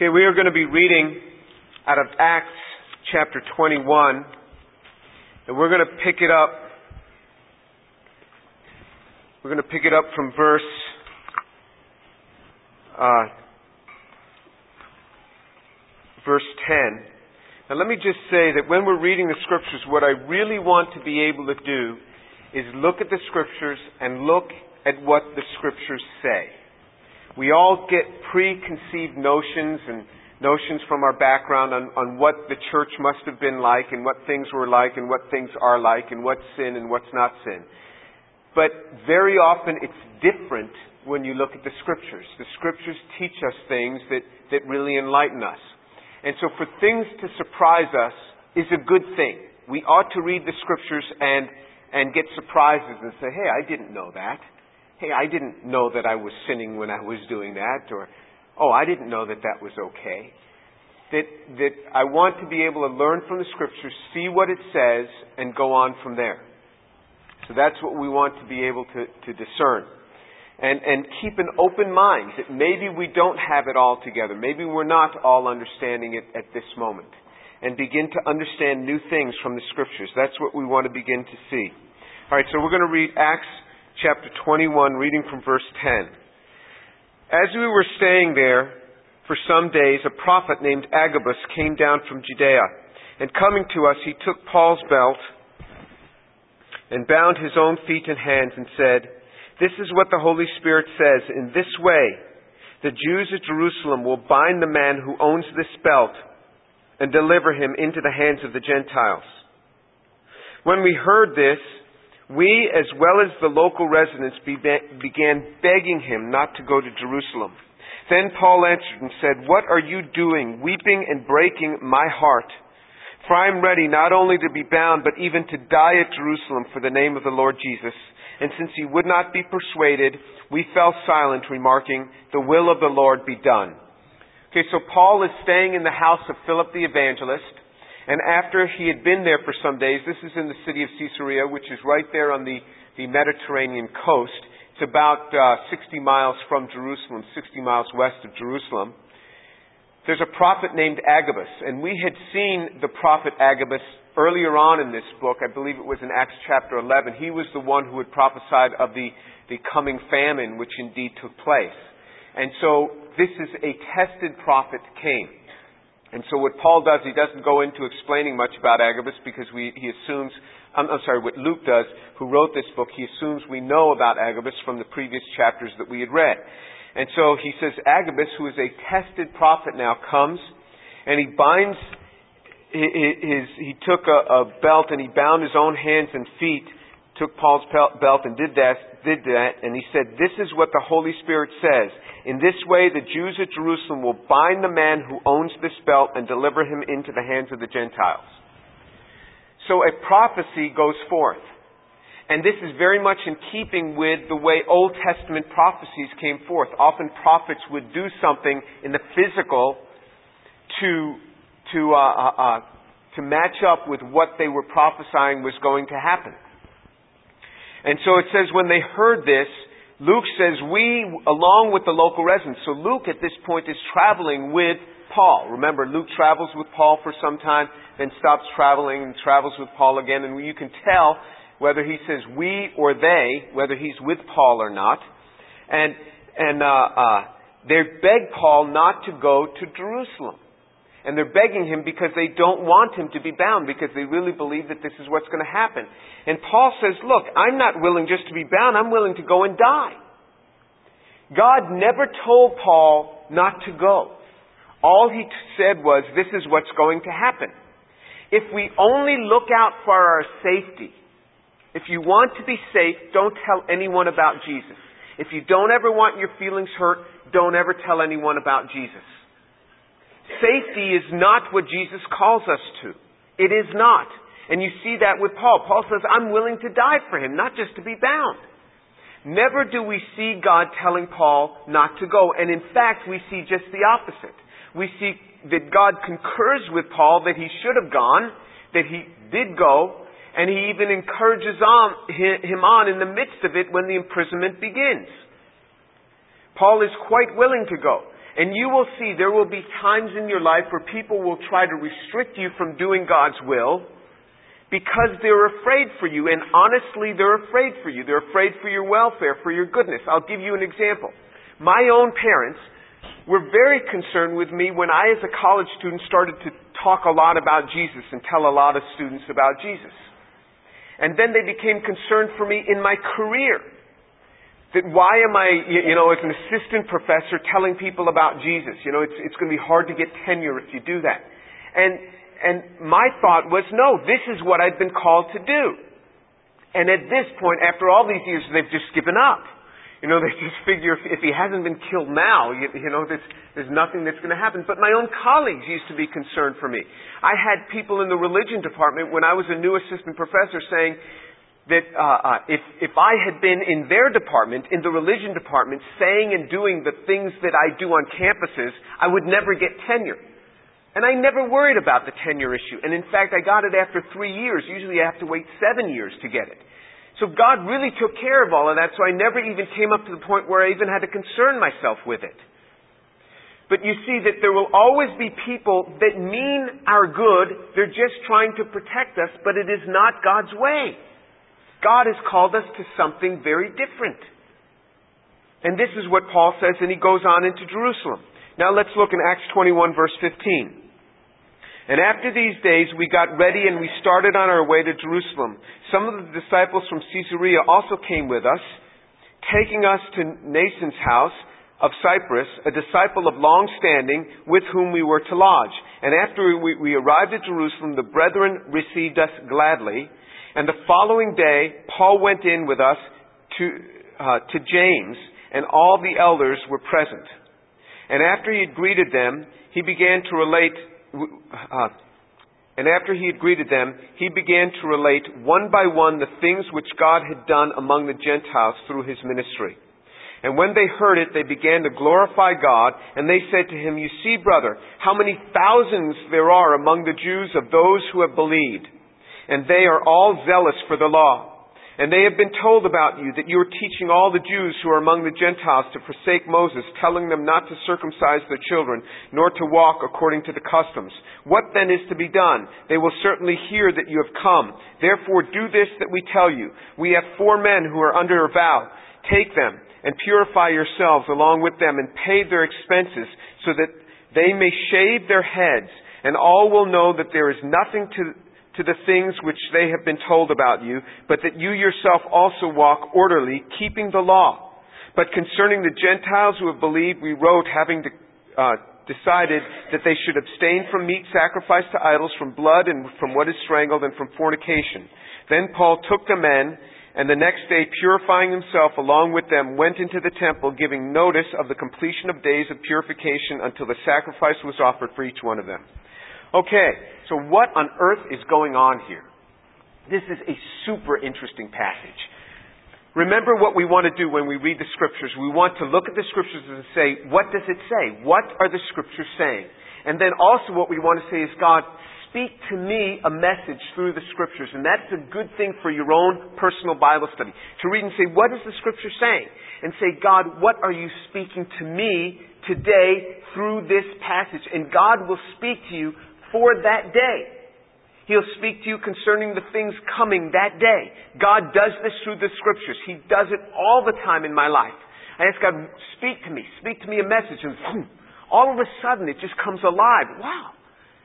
Okay, we are going to be reading out of Acts chapter 21, and we're going to pick it up. We're going to pick it up from verse uh, verse 10. Now, let me just say that when we're reading the scriptures, what I really want to be able to do is look at the scriptures and look at what the scriptures say. We all get preconceived notions and notions from our background on, on what the church must have been like and what things were like and what things are like and what's sin and what's not sin. But very often it's different when you look at the scriptures. The scriptures teach us things that, that really enlighten us. And so for things to surprise us is a good thing. We ought to read the scriptures and, and get surprises and say, hey, I didn't know that. Hey, I didn't know that I was sinning when I was doing that. Or, oh, I didn't know that that was okay. That, that I want to be able to learn from the scriptures, see what it says, and go on from there. So that's what we want to be able to, to discern and, and keep an open mind that maybe we don't have it all together. Maybe we're not all understanding it at this moment. And begin to understand new things from the scriptures. That's what we want to begin to see. All right, so we're going to read Acts chapter 21, reading from verse 10. As we were staying there for some days, a prophet named Agabus came down from Judea. And coming to us, he took Paul's belt and bound his own feet and hands and said, this is what the Holy Spirit says. In this way, the Jews at Jerusalem will bind the man who owns this belt and deliver him into the hands of the Gentiles. When we heard this, we, as well as the local residents, began begging him not to go to Jerusalem. Then Paul answered and said, What are you doing, weeping and breaking my heart? For I am ready not only to be bound, but even to die at Jerusalem for the name of the Lord Jesus and since he would not be persuaded, we fell silent, remarking, The will of the Lord be done. Okay, so Paul is staying in the house of Philip the evangelist, and after he had been there for some days, this is in the city of Caesarea, which is right there on the, the Mediterranean coast. It's about uh, 60 miles from Jerusalem, 60 miles west of Jerusalem. There's a prophet named Agabus, and we had seen the prophet Agabus earlier on in this book, I believe it was in Acts chapter 11, he was the one who had prophesied of the, the coming famine, which indeed took place. And so this is a tested prophet came. And so what Paul does, he doesn't go into explaining much about Agabus because we, he assumes, I'm, I'm sorry, what Luke does, who wrote this book, he assumes we know about Agabus from the previous chapters that we had read. And so he says Agabus, who is a tested prophet now, comes and he binds his, he took a, a belt and he bound his own hands and feet, took Paul's belt and did that, did that, and he said, This is what the Holy Spirit says. In this way, the Jews at Jerusalem will bind the man who owns this belt and deliver him into the hands of the Gentiles. So a prophecy goes forth. And this is very much in keeping with the way Old Testament prophecies came forth. Often prophets would do something in the physical to to, uh, uh, uh, to match up with what they were prophesying was going to happen. And so it says when they heard this, Luke says, we, along with the local residents. So Luke at this point is traveling with Paul. Remember, Luke travels with Paul for some time, then stops traveling and travels with Paul again. And you can tell whether he says we or they, whether he's with Paul or not. And, and, uh, uh, they beg Paul not to go to Jerusalem. And they're begging him because they don't want him to be bound, because they really believe that this is what's going to happen. And Paul says, Look, I'm not willing just to be bound, I'm willing to go and die. God never told Paul not to go. All he said was, This is what's going to happen. If we only look out for our safety, if you want to be safe, don't tell anyone about Jesus. If you don't ever want your feelings hurt, don't ever tell anyone about Jesus. Safety is not what Jesus calls us to. It is not. And you see that with Paul. Paul says, I'm willing to die for him, not just to be bound. Never do we see God telling Paul not to go. And in fact, we see just the opposite. We see that God concurs with Paul that he should have gone, that he did go, and he even encourages on, him on in the midst of it when the imprisonment begins. Paul is quite willing to go. And you will see there will be times in your life where people will try to restrict you from doing God's will because they're afraid for you. And honestly, they're afraid for you. They're afraid for your welfare, for your goodness. I'll give you an example. My own parents were very concerned with me when I, as a college student, started to talk a lot about Jesus and tell a lot of students about Jesus. And then they became concerned for me in my career. That why am I, you know, as an assistant professor telling people about Jesus? You know, it's, it's going to be hard to get tenure if you do that. And and my thought was, no, this is what I've been called to do. And at this point, after all these years, they've just given up. You know, they just figure if, if he hasn't been killed now, you, you know, there's, there's nothing that's going to happen. But my own colleagues used to be concerned for me. I had people in the religion department when I was a new assistant professor saying that uh, uh, if, if I had been in their department, in the religion department, saying and doing the things that I do on campuses, I would never get tenure. And I never worried about the tenure issue. And in fact, I got it after three years. Usually I have to wait seven years to get it. So God really took care of all of that, so I never even came up to the point where I even had to concern myself with it. But you see that there will always be people that mean our good, they're just trying to protect us, but it is not God's way. God has called us to something very different. And this is what Paul says, and he goes on into Jerusalem. Now let's look in Acts 21 verse 15. And after these days, we got ready and we started on our way to Jerusalem. Some of the disciples from Caesarea also came with us, taking us to Mnason's house of Cyprus, a disciple of long standing, with whom we were to lodge. And after we, we arrived at Jerusalem, the brethren received us gladly. And the following day, Paul went in with us to, uh, to James, and all the elders were present. And after he had greeted them, he began to relate uh, and after he had greeted them, he began to relate one by one the things which God had done among the Gentiles through his ministry. And when they heard it, they began to glorify God, and they said to him, You see, brother, how many thousands there are among the Jews of those who have believed, and they are all zealous for the law. And they have been told about you that you are teaching all the Jews who are among the Gentiles to forsake Moses, telling them not to circumcise their children, nor to walk according to the customs. What then is to be done? They will certainly hear that you have come. Therefore do this that we tell you. We have four men who are under a vow. Take them and purify yourselves along with them and pay their expenses so that they may shave their heads and all will know that there is nothing to to the things which they have been told about you, but that you yourself also walk orderly, keeping the law. But concerning the Gentiles who have believed, we wrote, having de- uh, decided that they should abstain from meat sacrificed to idols, from blood, and from what is strangled, and from fornication. Then Paul took the men, and the next day, purifying himself along with them, went into the temple, giving notice of the completion of days of purification until the sacrifice was offered for each one of them. Okay, so what on earth is going on here? This is a super interesting passage. Remember what we want to do when we read the scriptures. We want to look at the scriptures and say, what does it say? What are the scriptures saying? And then also what we want to say is, God, speak to me a message through the scriptures. And that's a good thing for your own personal Bible study. To read and say, what is the scripture saying? And say, God, what are you speaking to me today through this passage? And God will speak to you for that day. He'll speak to you concerning the things coming that day. God does this through the scriptures. He does it all the time in my life. I ask God, speak to me, speak to me a message, and boom, all of a sudden it just comes alive. Wow,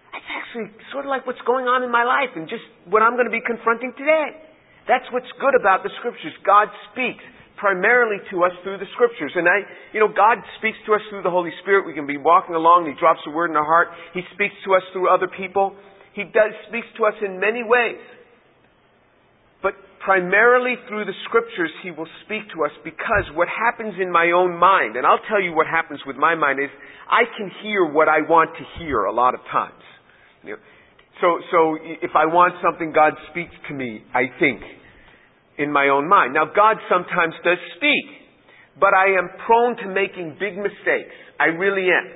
that's actually sort of like what's going on in my life and just what I'm going to be confronting today. That's what's good about the scriptures. God speaks primarily to us through the scriptures. And I, you know, God speaks to us through the Holy Spirit. We can be walking along and He drops a word in our heart. He speaks to us through other people. He does, speaks to us in many ways. But primarily through the scriptures, He will speak to us because what happens in my own mind, and I'll tell you what happens with my mind is I can hear what I want to hear a lot of times. You know, so, so if I want something, God speaks to me, I think in my own mind. Now, God sometimes does speak, but I am prone to making big mistakes. I really am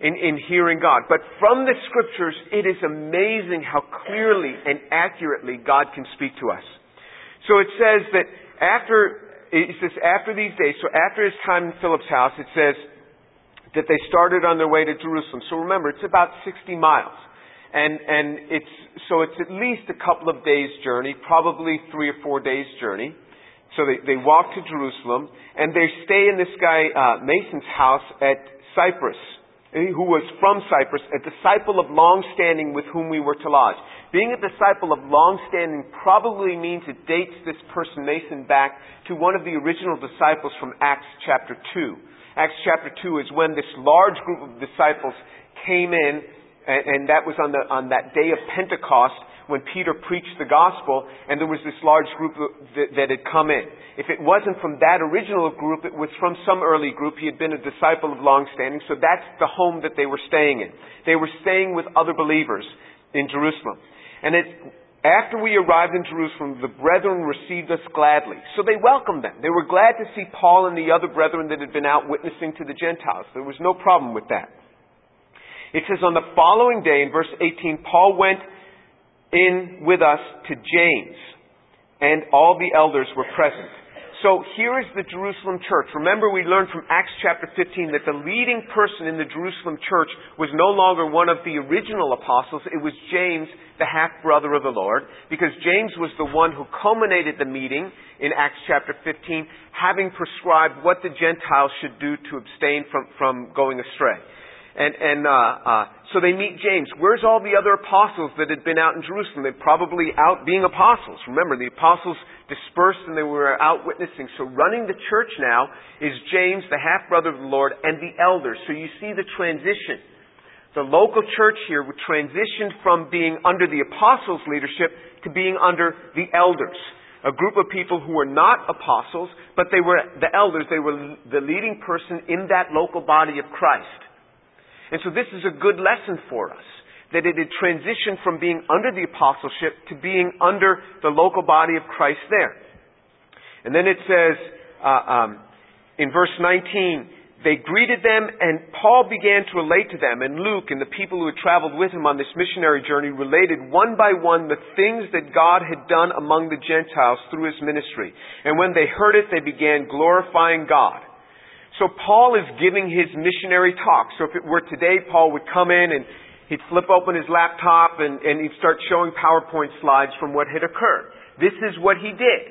in, in hearing God. But from the scriptures, it is amazing how clearly and accurately God can speak to us. So it says that after, it says after these days, so after his time in Philip's house, it says, that they started on their way to Jerusalem. So remember, it's about 60 miles. And, and it's, so it's at least a couple of days journey, probably three or four days journey. So they, they walk to Jerusalem and they stay in this guy, uh, Mnason's house at Cyprus, eh, who was from Cyprus, a disciple of long standing with whom we were to lodge. Being a disciple of long standing probably means it dates this person, Mason, back to one of the original disciples from Acts chapter 2. Acts chapter 2 is when this large group of disciples came in and, and that was on, the, on that day of Pentecost when Peter preached the gospel, and there was this large group that, that, had come in. If it wasn't from that original group, it was from some early group. He had been a disciple of long standing, so that's the home that they were staying in. They were staying with other believers in Jerusalem. And it, after we arrived in Jerusalem, the brethren received us gladly. So they welcomed them. They were glad to see Paul and the other brethren that had been out witnessing to the Gentiles. There was no problem with that. It says, on the following day, in verse 18, Paul went in with us to James, and all the elders were present. So here is the Jerusalem church. Remember, we learned from Acts chapter 15 that the leading person in the Jerusalem church was no longer one of the original apostles. It was James, the half brother of the Lord, because James was the one who culminated the meeting in Acts chapter 15, having prescribed what the Gentiles should do to abstain from, from going astray. And, and uh, uh, so they meet James. Where's all the other apostles that had been out in Jerusalem? They're probably out being apostles. Remember, the apostles dispersed and they were out witnessing. So running the church now is James, the half brother of the Lord, and the elders. So you see the transition. The local church here transitioned from being under the apostles' leadership to being under the elders a group of people who were not apostles, but they were the elders. They were the leading person in that local body of Christ. And so this is a good lesson for us. That it had transitioned from being under the apostleship to being under the local body of Christ there. And then it says uh, um, in verse 19, they greeted them, and Paul began to relate to them, and Luke and the people who had traveled with him on this missionary journey related one by one the things that God had done among the Gentiles through his ministry. And when they heard it, they began glorifying God. So Paul is giving his missionary talk. So if it were today, Paul would come in and he'd flip open his laptop and, and he'd start showing PowerPoint slides from what had occurred. This is what he did.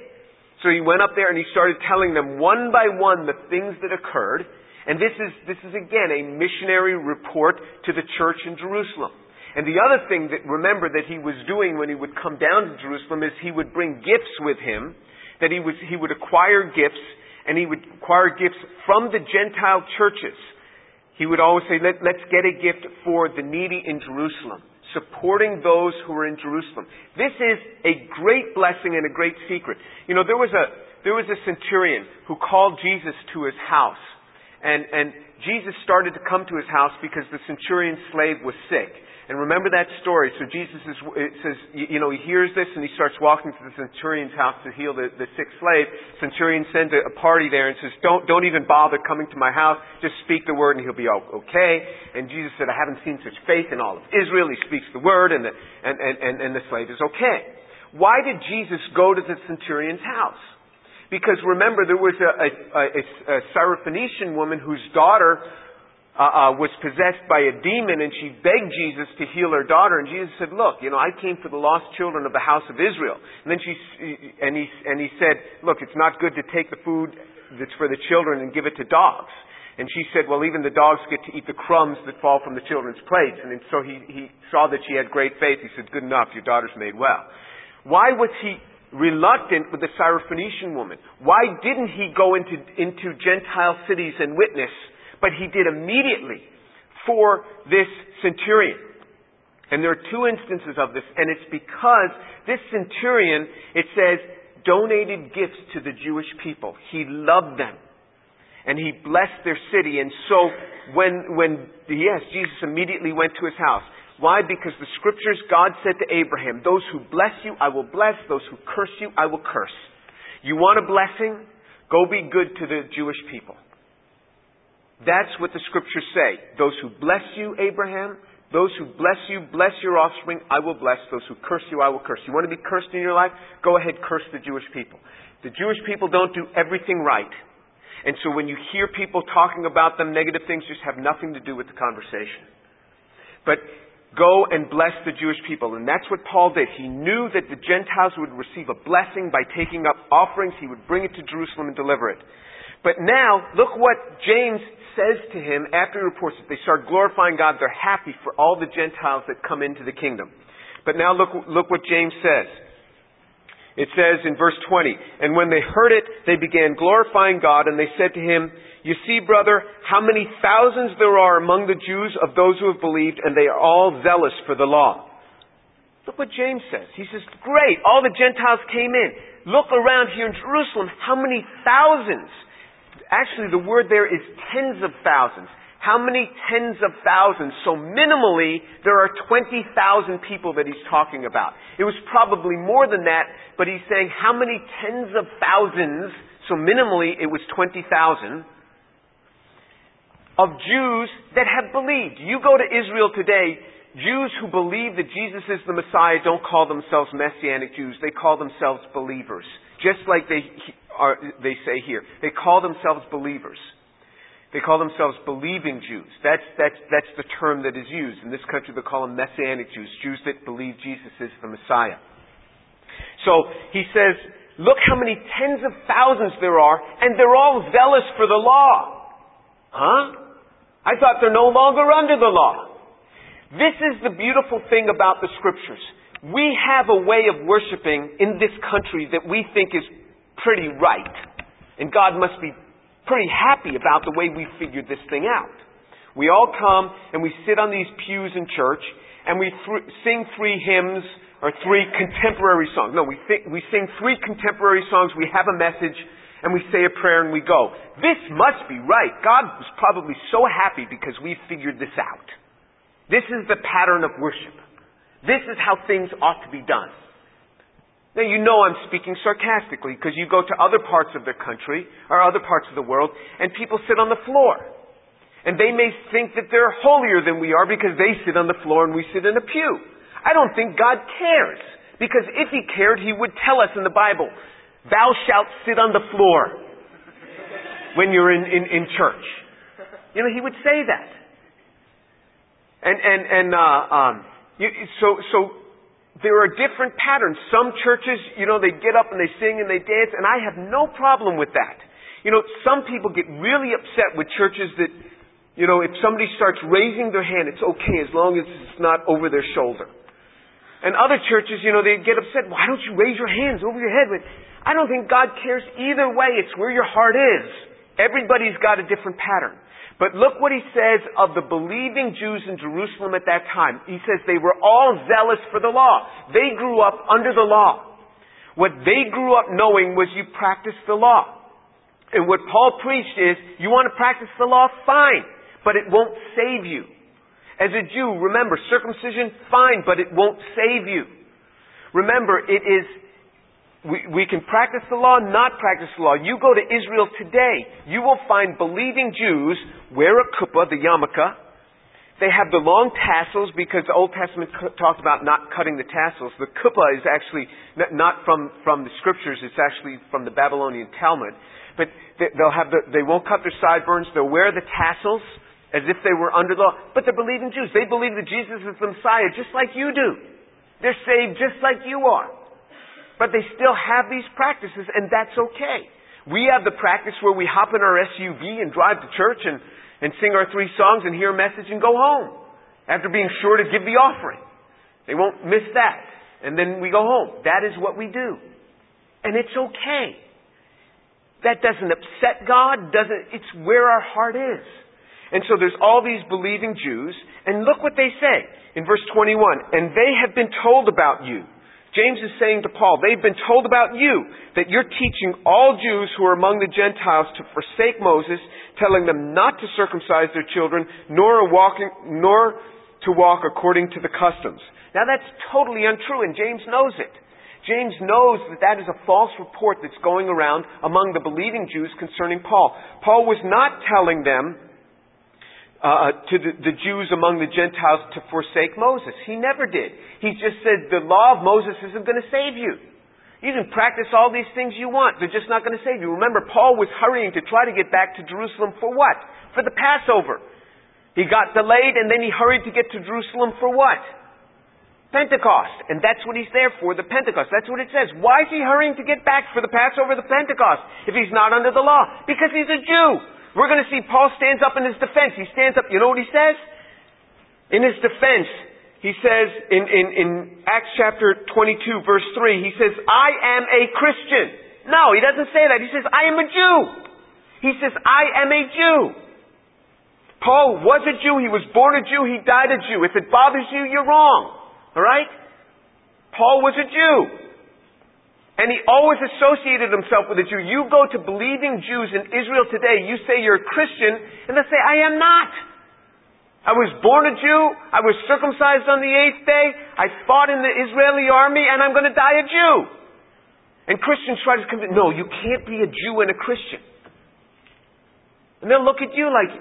So he went up there and he started telling them one by one the things that occurred. And this is, this is again a missionary report to the church in Jerusalem. And the other thing that, remember, that he was doing when he would come down to Jerusalem is he would bring gifts with him, that he, was, he would acquire gifts and he would acquire gifts from the Gentile churches. He would always say, Let, us get a gift for the needy in Jerusalem, supporting those who are in Jerusalem. This is a great blessing and a great secret. You know, there was a, there was a centurion who called Jesus to his house. And, and Jesus started to come to his house because the centurion's slave was sick. And remember that story. So Jesus is, it says, you know, he hears this and he starts walking to the centurion's house to heal the, the sick slave. Centurion sends a, a party there and says, don't, don't even bother coming to my house. Just speak the word and he'll be okay. And Jesus said, I haven't seen such faith in all of Israel. He speaks the word and the, and, and, and, and the slave is okay. Why did Jesus go to the centurion's house? Because remember, there was a, a, a, a Syrophoenician woman whose daughter uh, uh, was possessed by a demon and she begged Jesus to heal her daughter. And Jesus said, look, you know, I came for the lost children of the house of Israel. And then she, and he, and he said, look, it's not good to take the food that's for the children and give it to dogs. And she said, well, even the dogs get to eat the crumbs that fall from the children's plates. And so he, he saw that she had great faith. He said, good enough, your daughter's made well. Why was he reluctant with the Syrophoenician woman? Why didn't he go into, into Gentile cities and witness but he did immediately for this centurion. And there are two instances of this, and it's because this centurion, it says, donated gifts to the Jewish people. He loved them. And he blessed their city. And so when, when, yes, Jesus immediately went to his house. Why? Because the scriptures, God said to Abraham, those who bless you, I will bless. Those who curse you, I will curse. You want a blessing? Go be good to the Jewish people. That's what the scriptures say. Those who bless you, Abraham, those who bless you, bless your offspring, I will bless. Those who curse you, I will curse. You want to be cursed in your life? Go ahead, curse the Jewish people. The Jewish people don't do everything right. And so when you hear people talking about them, negative things just have nothing to do with the conversation. But go and bless the Jewish people. And that's what Paul did. He knew that the Gentiles would receive a blessing by taking up offerings. He would bring it to Jerusalem and deliver it. But now, look what James says to him after he reports that they start glorifying God. They're happy for all the Gentiles that come into the kingdom. But now look, look what James says. It says in verse 20, And when they heard it, they began glorifying God, and they said to him, You see, brother, how many thousands there are among the Jews of those who have believed, and they are all zealous for the law. Look what James says. He says, Great, all the Gentiles came in. Look around here in Jerusalem, how many thousands? Actually, the word there is tens of thousands. How many tens of thousands? So minimally, there are 20,000 people that he's talking about. It was probably more than that, but he's saying how many tens of thousands, so minimally it was 20,000, of Jews that have believed. You go to Israel today, Jews who believe that Jesus is the Messiah don't call themselves Messianic Jews. They call themselves believers. Just like they, are, they say here. They call themselves believers. They call themselves believing Jews. That's, that's, that's the term that is used. In this country, they call them Messianic Jews, Jews that believe Jesus is the Messiah. So he says, look how many tens of thousands there are, and they're all zealous for the law. Huh? I thought they're no longer under the law. This is the beautiful thing about the scriptures. We have a way of worshiping in this country that we think is pretty right. And God must be pretty happy about the way we figured this thing out. We all come and we sit on these pews in church and we th- sing three hymns or three contemporary songs. No, we, th- we sing three contemporary songs, we have a message, and we say a prayer and we go. This must be right. God was probably so happy because we figured this out. This is the pattern of worship. This is how things ought to be done. Now you know I'm speaking sarcastically because you go to other parts of the country or other parts of the world and people sit on the floor. And they may think that they're holier than we are because they sit on the floor and we sit in a pew. I don't think God cares. Because if He cared, He would tell us in the Bible, thou shalt sit on the floor when you're in, in, in church. You know, He would say that. And, and, and, uh, um, you, so, so there are different patterns. Some churches, you know, they get up and they sing and they dance, and I have no problem with that. You know, some people get really upset with churches that, you know, if somebody starts raising their hand, it's okay as long as it's not over their shoulder. And other churches, you know, they get upset, why don't you raise your hands over your head? But I don't think God cares either way. It's where your heart is. Everybody's got a different pattern. But look what he says of the believing Jews in Jerusalem at that time. He says they were all zealous for the law. They grew up under the law. What they grew up knowing was you practice the law. And what Paul preached is, you want to practice the law? Fine. But it won't save you. As a Jew, remember, circumcision, fine, but it won't save you. Remember, it is we, we can practice the law, not practice the law. You go to Israel today, you will find believing Jews wear a kippah, the yarmulke. They have the long tassels because the Old Testament talked about not cutting the tassels. The kippah is actually not from, from the scriptures, it's actually from the Babylonian Talmud. But they'll have the, they won't cut their sideburns, they'll wear the tassels as if they were under the law. But they're believing Jews. They believe that Jesus is the Messiah just like you do. They're saved just like you are. But they still have these practices, and that's okay. We have the practice where we hop in our SUV and drive to church and, and sing our three songs and hear a message and go home after being sure to give the offering. They won't miss that. And then we go home. That is what we do. And it's okay. That doesn't upset God, doesn't, it's where our heart is. And so there's all these believing Jews, and look what they say in verse 21. And they have been told about you James is saying to Paul, they've been told about you that you're teaching all Jews who are among the Gentiles to forsake Moses, telling them not to circumcise their children, nor, walking, nor to walk according to the customs. Now that's totally untrue, and James knows it. James knows that that is a false report that's going around among the believing Jews concerning Paul. Paul was not telling them uh, to the, the Jews among the Gentiles to forsake Moses. He never did. He just said the law of Moses isn't going to save you. You can practice all these things you want. They're just not going to save you. Remember, Paul was hurrying to try to get back to Jerusalem for what? For the Passover. He got delayed and then he hurried to get to Jerusalem for what? Pentecost. And that's what he's there for, the Pentecost. That's what it says. Why is he hurrying to get back for the Passover, the Pentecost, if he's not under the law? Because he's a Jew. We're going to see Paul stands up in his defense. He stands up, you know what he says? In his defense, he says in, in, in Acts chapter 22 verse 3, he says, I am a Christian. No, he doesn't say that. He says, I am a Jew. He says, I am a Jew. Paul was a Jew. He was born a Jew. He died a Jew. If it bothers you, you're wrong. Alright? Paul was a Jew. And he always associated himself with a Jew. You go to believing Jews in Israel today, you say you're a Christian, and they say, I am not. I was born a Jew, I was circumcised on the eighth day, I fought in the Israeli army, and I'm going to die a Jew. And Christians try to convince, no, you can't be a Jew and a Christian. And they'll look at you like,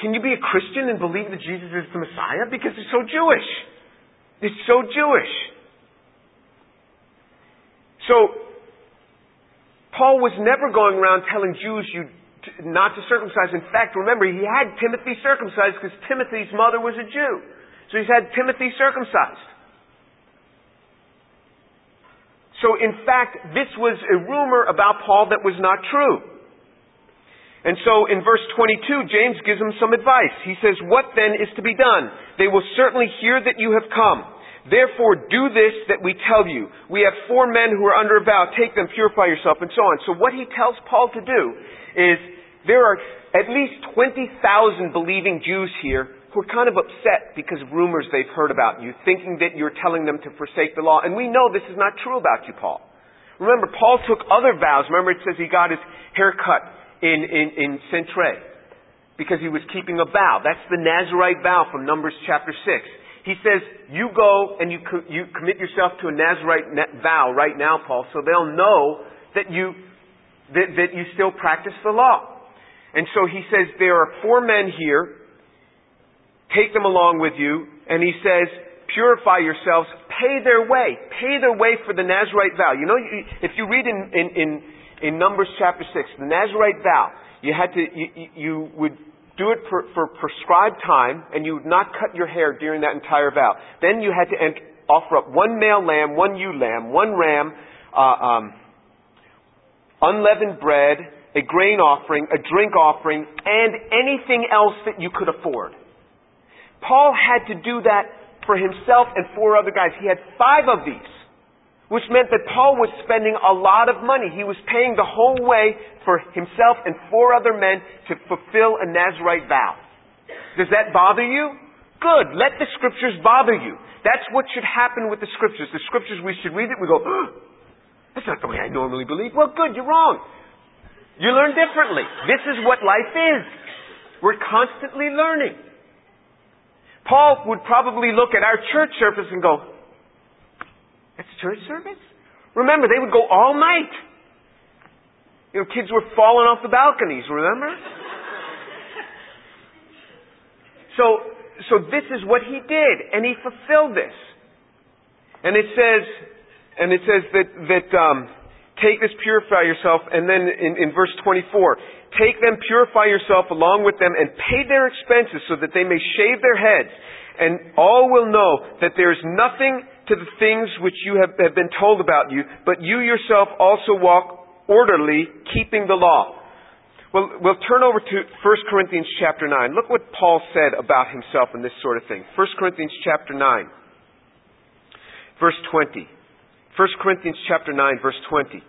can you be a Christian and believe that Jesus is the Messiah? Because you're so Jewish. It's so Jewish. So, Paul was never going around telling Jews you not to circumcise. In fact, remember, he had Timothy circumcised because Timothy's mother was a Jew. So he's had Timothy circumcised. So in fact, this was a rumor about Paul that was not true. And so in verse 22, James gives him some advice. He says, What then is to be done? They will certainly hear that you have come. Therefore, do this that we tell you. We have four men who are under a vow. Take them, purify yourself, and so on. So what he tells Paul to do is there are at least 20,000 believing Jews here who are kind of upset because of rumors they've heard about you, thinking that you're telling them to forsake the law. And we know this is not true about you, Paul. Remember, Paul took other vows. Remember, it says he got his hair cut in, in, in Cenchreae because he was keeping a vow. That's the Nazarite vow from Numbers chapter 6. He says, you go and you, co- you commit yourself to a Nazarite vow right now, Paul, so they'll know that you, that, that you still practice the law. And so he says, there are four men here, take them along with you, and he says, purify yourselves, pay their way, pay their way for the Nazarite vow. You know, if you read in, in, in in Numbers chapter 6, the Nazarite vow, you had to, you, you would do it for, for prescribed time, and you would not cut your hair during that entire vow. Then you had to offer up one male lamb, one ewe lamb, one ram, uh, um, unleavened bread, a grain offering, a drink offering, and anything else that you could afford. Paul had to do that for himself and four other guys. He had five of these which meant that Paul was spending a lot of money. He was paying the whole way for himself and four other men to fulfill a Nazarite vow. Does that bother you? Good. Let the scriptures bother you. That's what should happen with the scriptures. The scriptures, we should read it, we go, oh, that's not the way I normally believe. Well, good, you're wrong. You learn differently. This is what life is. We're constantly learning. Paul would probably look at our church service and go, that's church service? Remember, they would go all night. You know, kids were falling off the balconies, remember? so, so this is what he did, and he fulfilled this. And it says, and it says that, that, um, take this, purify yourself, and then in, in verse 24, take them, purify yourself along with them, and pay their expenses so that they may shave their heads, and all will know that there is nothing to the things which you have, have been told about you, but you yourself also walk orderly, keeping the law. Well, we'll turn over to 1 Corinthians chapter 9. Look what Paul said about himself in this sort of thing. 1 Corinthians chapter 9, verse 20. 1 Corinthians chapter 9, verse 20.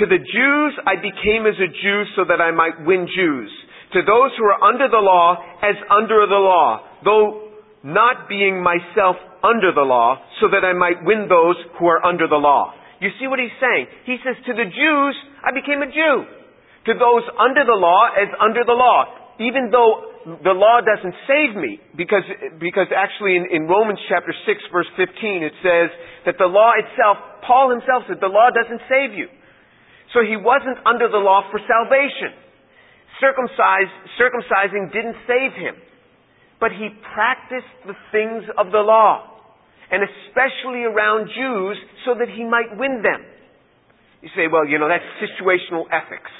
To the Jews I became as a Jew so that I might win Jews. To those who are under the law, as under the law, though not being myself under the law, so that I might win those who are under the law. You see what he's saying? He says, to the Jews, I became a Jew. To those under the law, as under the law. Even though the law doesn't save me, because, because actually in, in Romans chapter 6 verse 15 it says that the law itself, Paul himself said, the law doesn't save you. So he wasn't under the law for salvation. Circumcising didn't save him but he practiced the things of the law. And especially around Jews so that he might win them. You say, well, you know, that's situational ethics.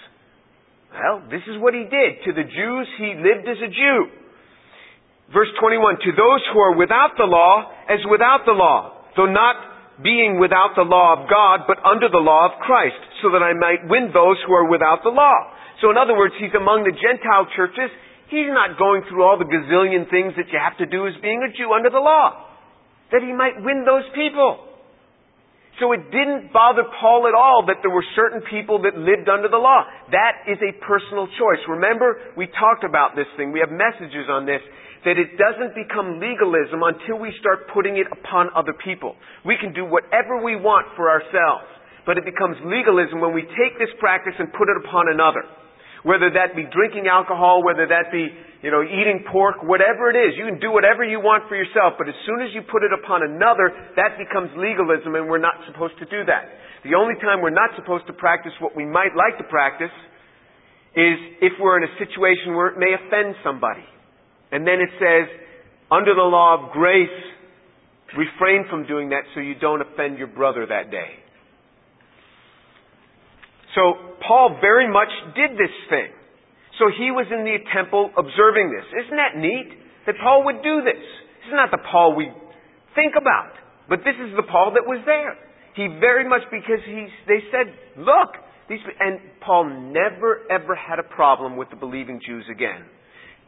Well, this is what he did. To the Jews, he lived as a Jew. Verse 21, to those who are without the law, as without the law, though not being without the law of God, but under the law of Christ, so that I might win those who are without the law. So in other words, he's among the Gentile churches. He's not going through all the gazillion things that you have to do as being a Jew under the law. That he might win those people. So it didn't bother Paul at all that there were certain people that lived under the law. That is a personal choice. Remember, we talked about this thing. We have messages on this. That it doesn't become legalism until we start putting it upon other people. We can do whatever we want for ourselves. But it becomes legalism when we take this practice and put it upon another. Whether that be drinking alcohol, whether that be, you know, eating pork, whatever it is. You can do whatever you want for yourself, but as soon as you put it upon another, that becomes legalism and we're not supposed to do that. The only time we're not supposed to practice what we might like to practice is if we're in a situation where it may offend somebody. And then it says, under the law of grace, refrain from doing that so you don't offend your brother that day. So Paul very much did this thing. So he was in the temple observing this. Isn't that neat? That Paul would do this. This is not the Paul we think about. But this is the Paul that was there. He very much because he they said, look, these and Paul never ever had a problem with the believing Jews again.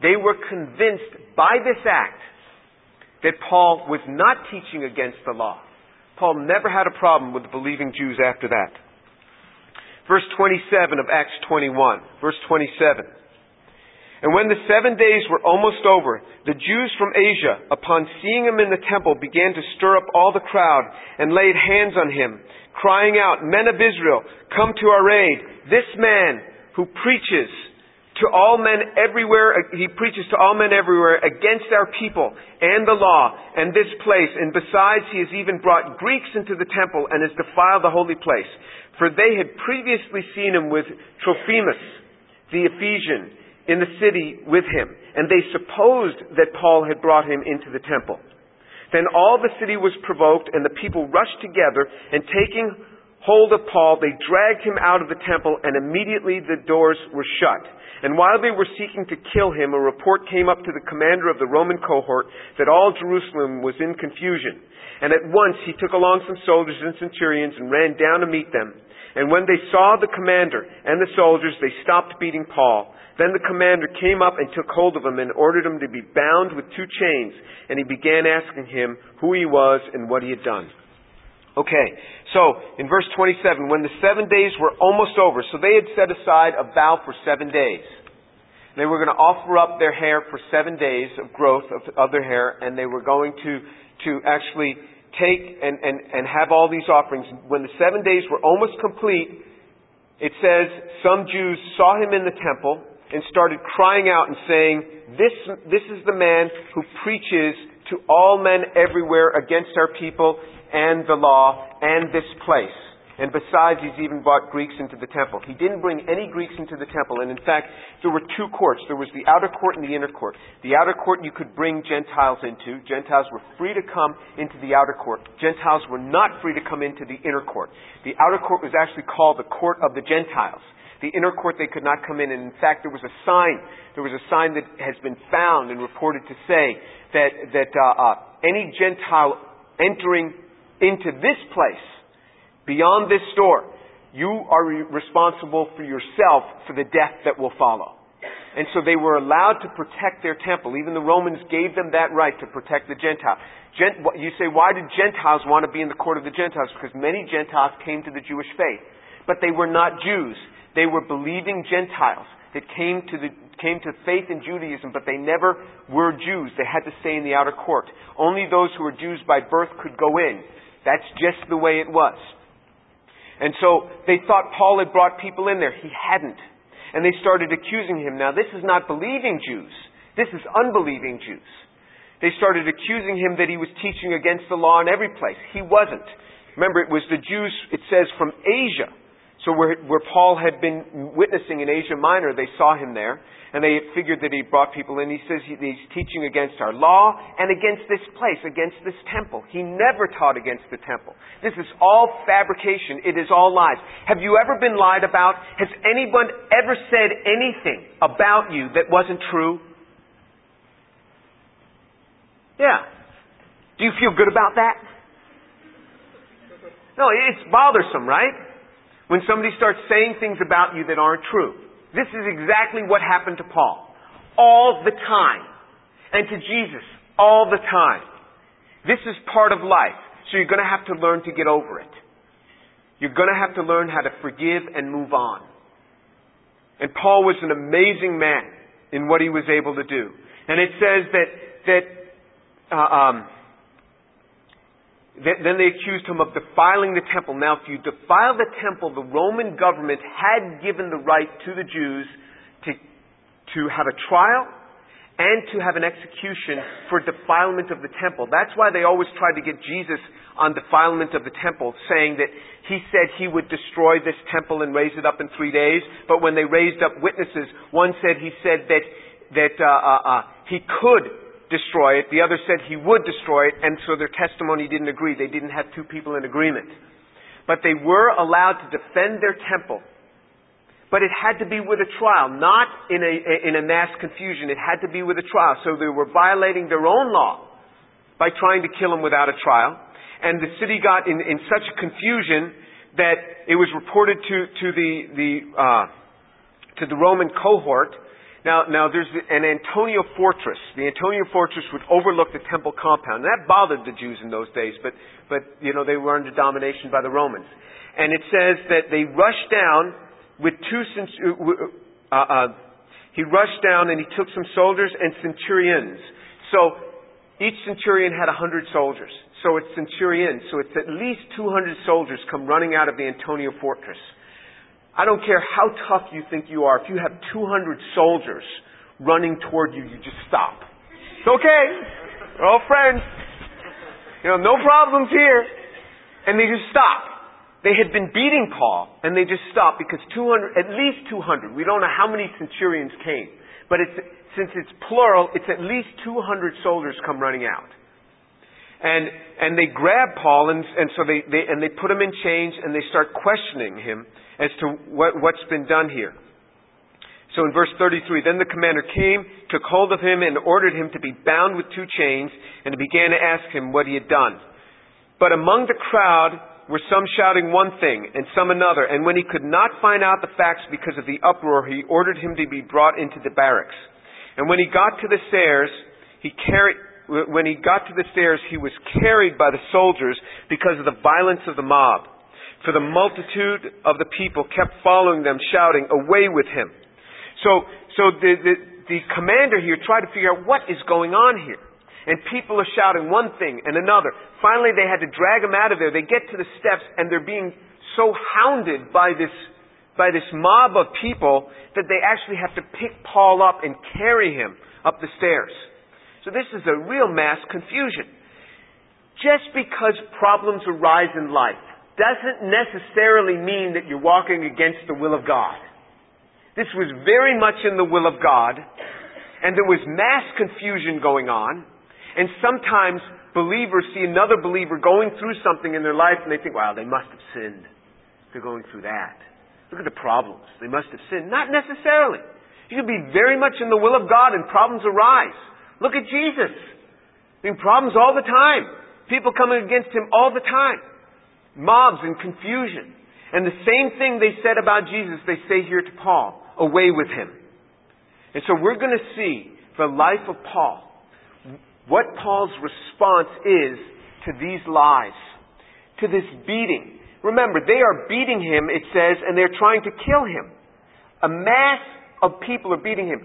They were convinced by this act that Paul was not teaching against the law. Paul never had a problem with the believing Jews after that. Verse 27 of Acts 21. Verse 27. And when the seven days were almost over, the Jews from Asia, upon seeing him in the temple, began to stir up all the crowd and laid hands on him, crying out, Men of Israel, come to our aid. This man who preaches to all men everywhere, he preaches to all men everywhere against our people and the law and this place. And besides, he has even brought Greeks into the temple and has defiled the holy place. For they had previously seen him with Trophimus, the Ephesian, in the city with him, and they supposed that Paul had brought him into the temple. Then all the city was provoked, and the people rushed together, and taking hold of Paul, they dragged him out of the temple, and immediately the doors were shut. And while they were seeking to kill him, a report came up to the commander of the Roman cohort that all Jerusalem was in confusion. And at once he took along some soldiers and centurions and ran down to meet them. And when they saw the commander and the soldiers, they stopped beating Paul. Then the commander came up and took hold of him and ordered him to be bound with two chains. And he began asking him who he was and what he had done. Okay, so in verse 27, when the seven days were almost over, so they had set aside a vow for seven days. They were going to offer up their hair for seven days of growth of, of their hair, and they were going to, to actually take and, and, and have all these offerings. When the seven days were almost complete, it says some Jews saw him in the temple and started crying out and saying, this, this is the man who preaches to all men everywhere against our people and the law and this place. And besides, he's even brought Greeks into the temple. He didn't bring any Greeks into the temple. And in fact, there were two courts. There was the outer court and the inner court. The outer court you could bring Gentiles into. Gentiles were free to come into the outer court. Gentiles were not free to come into the inner court. The outer court was actually called the court of the Gentiles. The inner court they could not come in. And in fact, there was a sign. There was a sign that has been found and reported to say that, that uh, uh, any Gentile entering into this place beyond this door, you are responsible for yourself for the death that will follow. And so they were allowed to protect their temple. Even the Romans gave them that right to protect the Gentile. Gent- you say, why did Gentiles want to be in the court of the Gentiles? Because many Gentiles came to the Jewish faith. But they were not Jews. They were believing Gentiles that came to the came to faith in Judaism, but they never were Jews. They had to stay in the outer court. Only those who were Jews by birth could go in. That's just the way it was. And so they thought Paul had brought people in there. He hadn't. And they started accusing him. Now, this is not believing Jews. This is unbelieving Jews. They started accusing him that he was teaching against the law in every place. He wasn't. Remember, it was the Jews, it says, from Asia. So where, where Paul had been witnessing in Asia Minor, they saw him there, and they figured that he brought people in. He says he, he's teaching against our law and against this place, against this temple. He never taught against the temple. This is all fabrication. It is all lies. Have you ever been lied about? Has anyone ever said anything about you that wasn't true? Yeah. Do you feel good about that? No, it's bothersome, right? When somebody starts saying things about you that aren't true. This is exactly what happened to Paul. All the time. And to Jesus. All the time. This is part of life. So you're going to have to learn to get over it. You're going to have to learn how to forgive and move on. And Paul was an amazing man in what he was able to do. And it says that, that uh, um, then they accused him of defiling the temple. Now, if you defile the temple, the Roman government had given the right to the Jews to, to have a trial and to have an execution for defilement of the temple. That's why they always tried to get Jesus on defilement of the temple, saying that he said he would destroy this temple and raise it up in three days. But when they raised up witnesses, one said he said that that uh, uh, uh, he could destroy it. The other said he would destroy it, and so their testimony didn't agree. They didn't have two people in agreement. But they were allowed to defend their temple. But it had to be with a trial, not in a, in a mass confusion. It had to be with a trial. So they were violating their own law by trying to kill him without a trial. And the city got in, in such confusion that it was reported to, to the, the, uh, to the Roman cohort now, now there's an Antonia fortress. The Antonia fortress would overlook the temple compound. And that bothered the Jews in those days, but, but, you know, they were under domination by the Romans. And it says that they rushed down with two, uh, uh, he rushed down and he took some soldiers and centurions. So each centurion had a hundred soldiers. So it's centurions. So it's at least 200 soldiers come running out of the Antonia fortress. I don't care how tough you think you are. If you have 200 soldiers running toward you, you just stop. It's okay. We're all friends. You know, no problems here. And they just stop. They had been beating Paul, and they just stopped because 200, at least 200, we don't know how many centurions came, but it's, since it's plural, it's at least 200 soldiers come running out. And, and they grab Paul, and, and so they, they, and they put him in chains, and they start questioning him as to what, what's been done here. So in verse 33, then the commander came, took hold of him, and ordered him to be bound with two chains, and began to ask him what he had done. But among the crowd were some shouting one thing, and some another, and when he could not find out the facts because of the uproar, he ordered him to be brought into the barracks. And when he got to the stairs, he carried, when he got to the stairs, he was carried by the soldiers because of the violence of the mob. For the multitude of the people kept following them, shouting, Away with him. So, so the, the, the commander here tried to figure out what is going on here. And people are shouting one thing and another. Finally, they had to drag him out of there. They get to the steps and they're being so hounded by this, by this mob of people that they actually have to pick Paul up and carry him up the stairs. So this is a real mass confusion. Just because problems arise in life doesn't necessarily mean that you're walking against the will of God. This was very much in the will of God, and there was mass confusion going on, and sometimes believers see another believer going through something in their life and they think, wow, they must have sinned. They're going through that. Look at the problems. They must have sinned. Not necessarily. You can be very much in the will of God and problems arise. Look at Jesus. I mean, problems all the time. People coming against him all the time mobs and confusion. And the same thing they said about Jesus, they say here to Paul, away with him. And so we're going to see the life of Paul, what Paul's response is to these lies, to this beating. Remember, they are beating him, it says, and they're trying to kill him. A mass of people are beating him.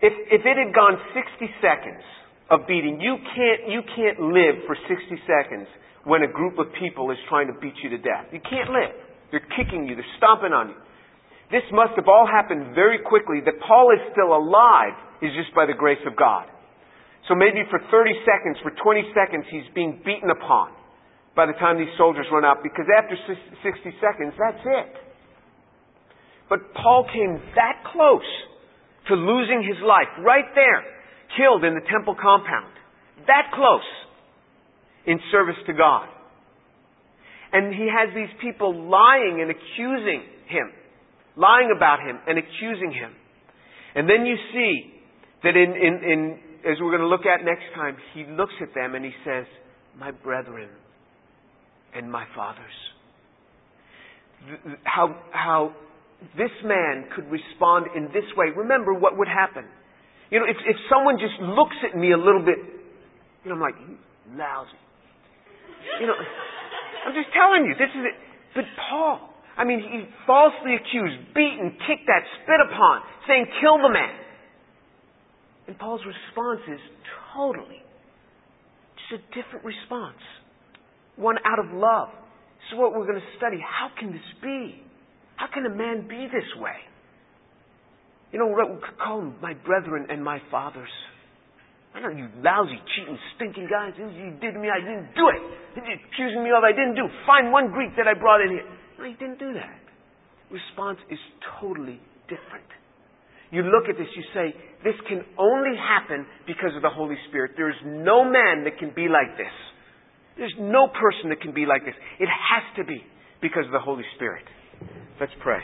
If, if it had gone 60 seconds of beating, you can't, you can't live for 60 seconds when a group of people is trying to beat you to death. You can't live. They're kicking you, they're stomping on you. This must have all happened very quickly. That Paul is still alive is just by the grace of God. So maybe for 30 seconds, for 20 seconds, he's being beaten upon by the time these soldiers run out because after 60 seconds, that's it. But Paul came that close to losing his life, right there, killed in the temple compound. That close in service to God. And he has these people lying and accusing him, lying about him and accusing him. And then you see that in, in, in as we're going to look at next time, he looks at them and he says, My brethren and my fathers. How, how this man could respond in this way. Remember what would happen. You know, if, if someone just looks at me a little bit, you know, I'm like, lousy. You know, I'm just telling you, this is it. But Paul, I mean, he falsely accused, beaten, kicked at, spit upon, saying, kill the man. And Paul's response is totally just a different response. One out of love. This is what we're going to study. How can this be? How can a man be this way? You know, we call my brethren and my fathers. I know you lousy, cheating, stinking guys. You did me, I didn't do it. You're accusing me of I didn't do. Find one Greek that I brought in here. No, he didn't do that. Response is totally different. You look at this, you say, this can only happen because of the Holy Spirit. There is no man that can be like this. There's no person that can be like this. It has to be because of the Holy Spirit. Let's pray.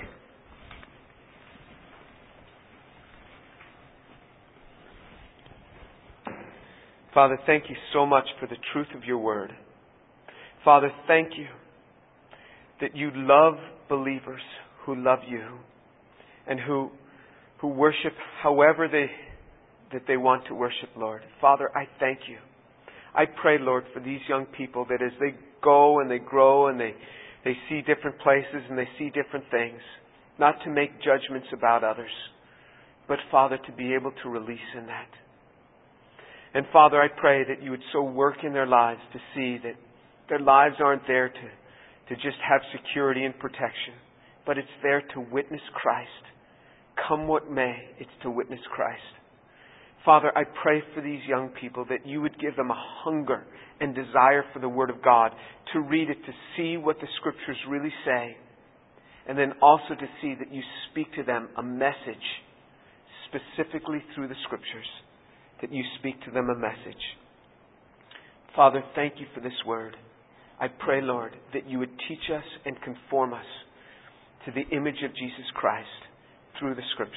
Father, thank you so much for the truth of your word. Father, thank you that you love believers who love you and who, who worship however they, that they want to worship, Lord. Father, I thank you. I pray, Lord, for these young people that as they go and they grow and they, they see different places and they see different things, not to make judgments about others, but, Father, to be able to release in that. And Father, I pray that you would so work in their lives to see that their lives aren't there to, to just have security and protection, but it's there to witness Christ. Come what may, it's to witness Christ. Father, I pray for these young people that you would give them a hunger and desire for the Word of God, to read it, to see what the Scriptures really say, and then also to see that you speak to them a message specifically through the Scriptures that you speak to them a message. Father, thank you for this word. I pray, Lord, that you would teach us and conform us to the image of Jesus Christ through the Scriptures.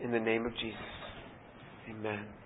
In the name of Jesus. Amen.